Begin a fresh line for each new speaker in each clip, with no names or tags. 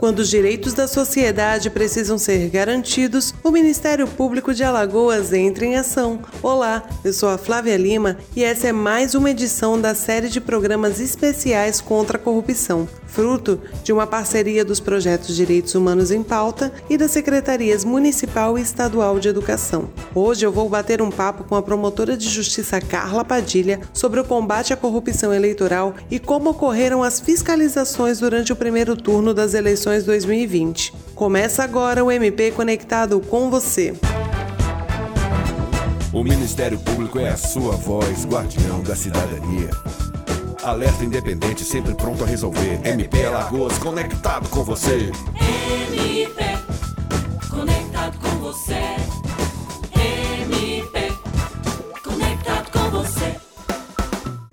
Quando os direitos da sociedade precisam ser garantidos, o Ministério Público de Alagoas entra em ação. Olá, eu sou a Flávia Lima e essa é mais uma edição da série de programas especiais contra a corrupção, fruto de uma parceria dos projetos Direitos Humanos em Pauta e das Secretarias Municipal e Estadual de Educação. Hoje eu vou bater um papo com a promotora de justiça Carla Padilha sobre o combate à corrupção eleitoral e como ocorreram as fiscalizações durante o primeiro turno das eleições eleições 2020. Começa agora o MP Conectado com você.
O Ministério Público é a sua voz, guardião da cidadania. Alerta independente, sempre pronto a resolver. MP Alagoas, conectado com você.
MP,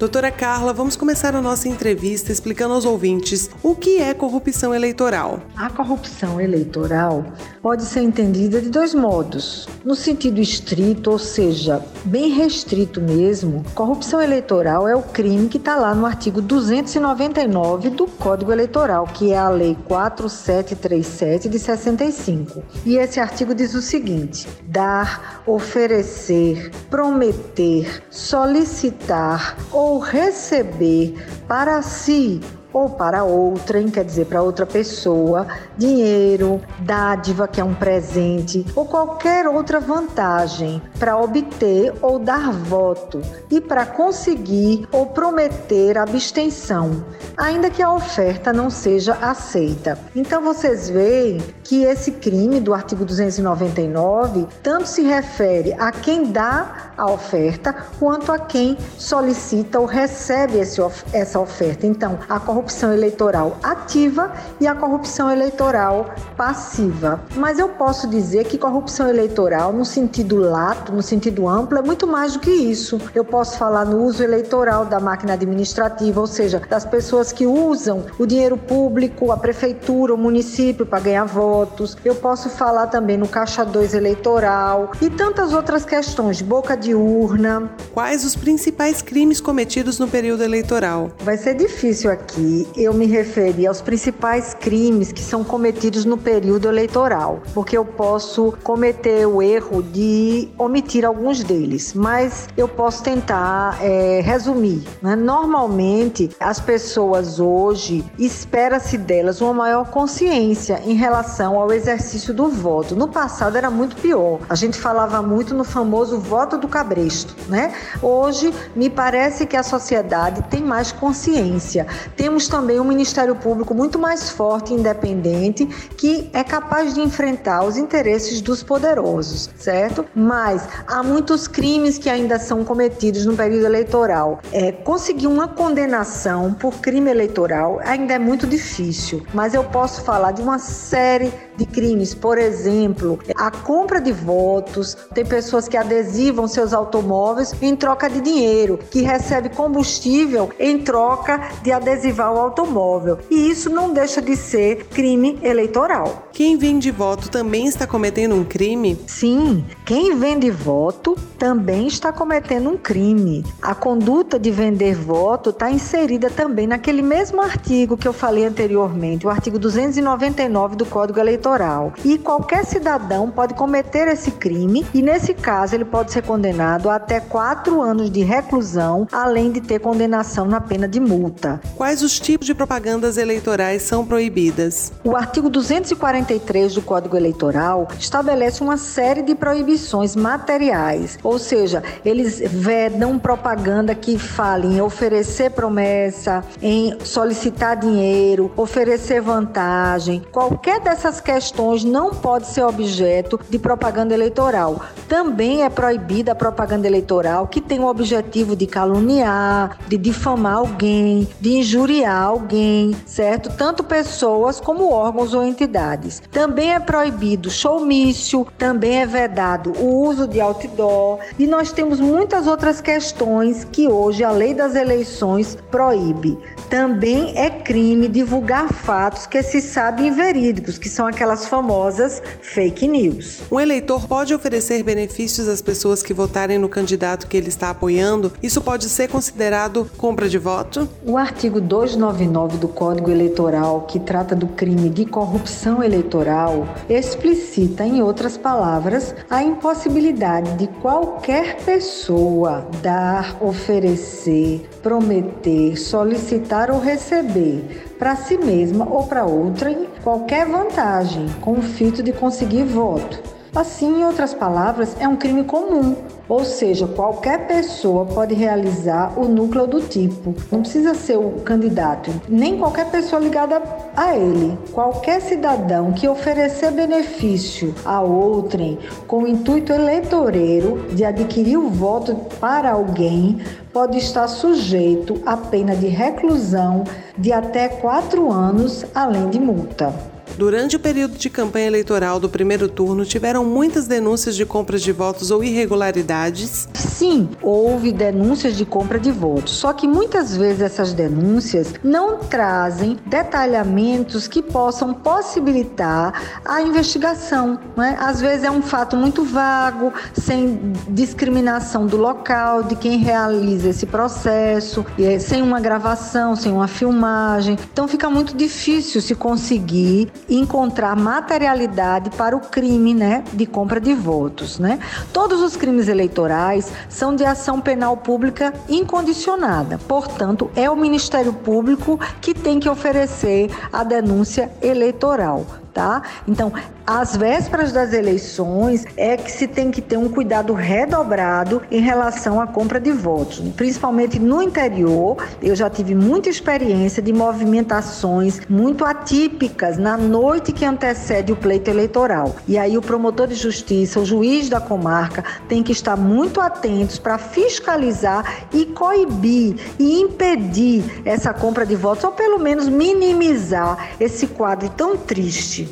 Doutora Carla, vamos começar a nossa entrevista explicando aos ouvintes o que é corrupção eleitoral.
A corrupção eleitoral pode ser entendida de dois modos. No sentido estrito, ou seja, bem restrito mesmo, corrupção eleitoral é o crime que está lá no artigo 299 do Código Eleitoral, que é a Lei 4737 de 65. E esse artigo diz o seguinte: dar, oferecer, prometer, solicitar ou receber para si ou para outrem, quer dizer, para outra pessoa, dinheiro, dádiva, que é um presente, ou qualquer outra vantagem para obter ou dar voto e para conseguir ou prometer abstenção, ainda que a oferta não seja aceita. Então vocês veem que esse crime do artigo 299 tanto se refere a quem dá a oferta quanto a quem solicita ou recebe esse, essa oferta. Então, a corrupção eleitoral ativa e a corrupção eleitoral passiva. Mas eu posso dizer que corrupção eleitoral, no sentido lato, no sentido amplo, é muito mais do que isso. Eu posso falar no uso eleitoral da máquina administrativa, ou seja, das pessoas que usam o dinheiro público, a prefeitura, o município para ganhar votos. Eu posso falar também no caixa 2 eleitoral e tantas outras questões, boca de urna.
Quais os principais crimes cometidos no período eleitoral?
Vai ser difícil aqui eu me referi aos principais crimes que são cometidos no período eleitoral, porque eu posso cometer o erro de omitir alguns deles, mas eu posso tentar é, resumir. Né? Normalmente, as pessoas hoje espera-se delas uma maior consciência em relação ao exercício do voto. No passado era muito pior. A gente falava muito no famoso voto do cabresto, né? Hoje me parece que a sociedade tem mais consciência. Temos temos também um Ministério Público muito mais forte e independente que é capaz de enfrentar os interesses dos poderosos, certo? Mas há muitos crimes que ainda são cometidos no período eleitoral. É, conseguir uma condenação por crime eleitoral ainda é muito difícil, mas eu posso falar de uma série de crimes, por exemplo, a compra de votos, tem pessoas que adesivam seus automóveis em troca de dinheiro, que recebe combustível em troca de adesivar o automóvel. E isso não deixa de ser crime eleitoral.
Quem vende voto também está cometendo um crime?
Sim, quem vende voto também está cometendo um crime. A conduta de vender voto está inserida também naquele mesmo artigo que eu falei anteriormente, o artigo 299 do Código Eleitoral. E qualquer cidadão pode cometer esse crime e, nesse caso, ele pode ser condenado a até quatro anos de reclusão, além de ter condenação na pena de multa.
Quais os tipos de propagandas eleitorais são proibidas?
O artigo 243 do Código Eleitoral estabelece uma série de proibições materiais, ou seja, eles vedam propaganda que fale em oferecer promessa, em solicitar dinheiro, oferecer vantagem. Qualquer dessas questões não pode ser objeto de propaganda eleitoral. Também é proibida a propaganda eleitoral que tem o objetivo de caluniar, de difamar alguém, de injuriar alguém, certo? Tanto pessoas como órgãos ou entidades. Também é proibido showmício, também é vedado o uso de outdoor e nós temos muitas outras questões que hoje a lei das eleições proíbe. Também é crime divulgar fatos que se sabem verídicos, que são aquelas famosas fake news.
Um eleitor pode oferecer benefícios às pessoas que votarem no candidato que ele está apoiando? Isso pode ser considerado compra de voto?
O artigo 2 299 do Código Eleitoral, que trata do crime de corrupção eleitoral, explicita, em outras palavras, a impossibilidade de qualquer pessoa dar, oferecer, prometer, solicitar ou receber para si mesma ou para outrem qualquer vantagem com o fito de conseguir voto. Assim, em outras palavras, é um crime comum ou seja, qualquer pessoa pode realizar o núcleo do tipo. Não precisa ser o candidato, nem qualquer pessoa ligada a ele. Qualquer cidadão que oferecer benefício a outrem com o intuito eleitoreiro de adquirir o voto para alguém pode estar sujeito à pena de reclusão de até quatro anos, além de multa.
Durante o período de campanha eleitoral do primeiro turno, tiveram muitas denúncias de compras de votos ou irregularidades?
Sim, houve denúncias de compra de votos. Só que muitas vezes essas denúncias não trazem detalhamentos que possam possibilitar a investigação. Né? Às vezes é um fato muito vago, sem discriminação do local, de quem realiza esse processo, é sem uma gravação, sem uma filmagem. Então fica muito difícil se conseguir encontrar materialidade para o crime, né, de compra de votos, né? Todos os crimes eleitorais são de ação penal pública incondicionada. Portanto, é o Ministério Público que tem que oferecer a denúncia eleitoral tá? Então, às vésperas das eleições é que se tem que ter um cuidado redobrado em relação à compra de votos, principalmente no interior. Eu já tive muita experiência de movimentações muito atípicas na noite que antecede o pleito eleitoral. E aí o promotor de justiça, o juiz da comarca, tem que estar muito atentos para fiscalizar e coibir e impedir essa compra de votos ou pelo menos minimizar esse quadro tão triste.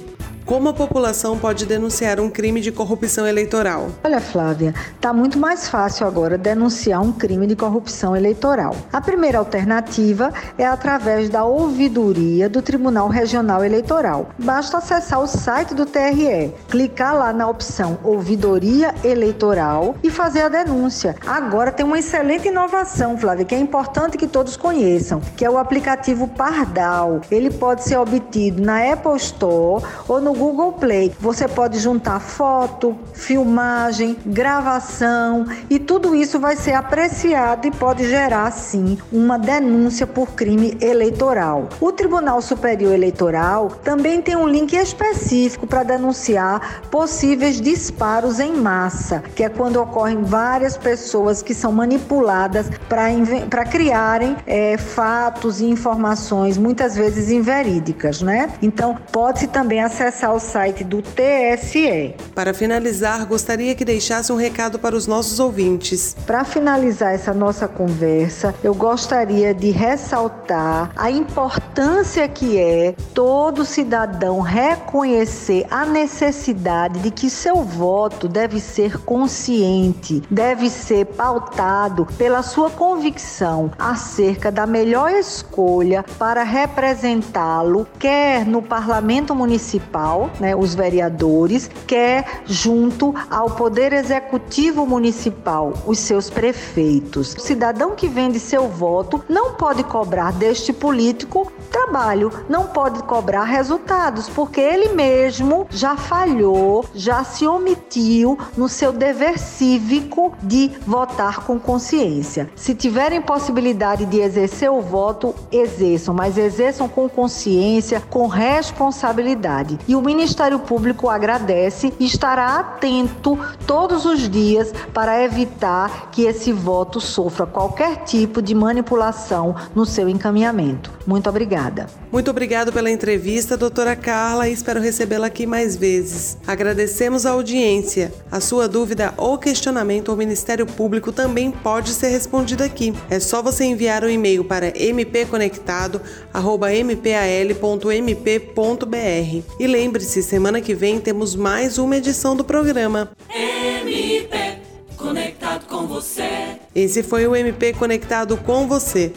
Como a população pode denunciar um crime de corrupção eleitoral?
Olha, Flávia, tá muito mais fácil agora denunciar um crime de corrupção eleitoral. A primeira alternativa é através da ouvidoria do Tribunal Regional Eleitoral. Basta acessar o site do TRE, clicar lá na opção Ouvidoria Eleitoral e fazer a denúncia. Agora tem uma excelente inovação, Flávia, que é importante que todos conheçam, que é o aplicativo Pardal. Ele pode ser obtido na Apple Store ou no Google Play. Você pode juntar foto, filmagem, gravação e tudo isso vai ser apreciado e pode gerar sim uma denúncia por crime eleitoral. O Tribunal Superior Eleitoral também tem um link específico para denunciar possíveis disparos em massa, que é quando ocorrem várias pessoas que são manipuladas para criarem é, fatos e informações muitas vezes inverídicas, né? Então pode-se também acessar acessar o site do TSE.
Para finalizar, gostaria que deixasse um recado para os nossos ouvintes.
Para finalizar essa nossa conversa, eu gostaria de ressaltar a importância que é todo cidadão reconhecer a necessidade de que seu voto deve ser consciente, deve ser pautado pela sua convicção acerca da melhor escolha para representá-lo, quer no parlamento municipal né, os vereadores, quer junto ao Poder Executivo Municipal, os seus prefeitos. O cidadão que vende seu voto não pode cobrar deste político trabalho, não pode cobrar resultados, porque ele mesmo já falhou, já se omitiu no seu dever cívico de votar com consciência. Se tiverem possibilidade de exercer o voto, exerçam, mas exerçam com consciência, com responsabilidade. E o Ministério Público agradece e estará atento todos os dias para evitar que esse voto sofra qualquer tipo de manipulação no seu encaminhamento. Muito obrigada.
Muito obrigado pela entrevista, doutora Carla, e espero recebê-la aqui mais vezes. Agradecemos a audiência. A sua dúvida ou questionamento ao Ministério Público também pode ser respondido aqui. É só você enviar um e-mail para mpconectado@mpal.mp.br. E lembre-se, semana que vem temos mais uma edição do programa.
MP conectado com você.
Esse foi o MP Conectado com você.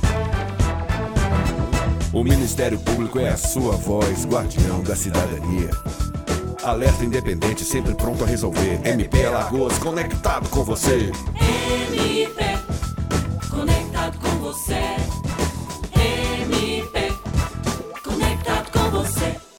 O Ministério Público é a sua voz, guardião da cidadania. Alerta independente, sempre pronto a resolver. MP Alagoas, conectado com você.
MP conectado com você.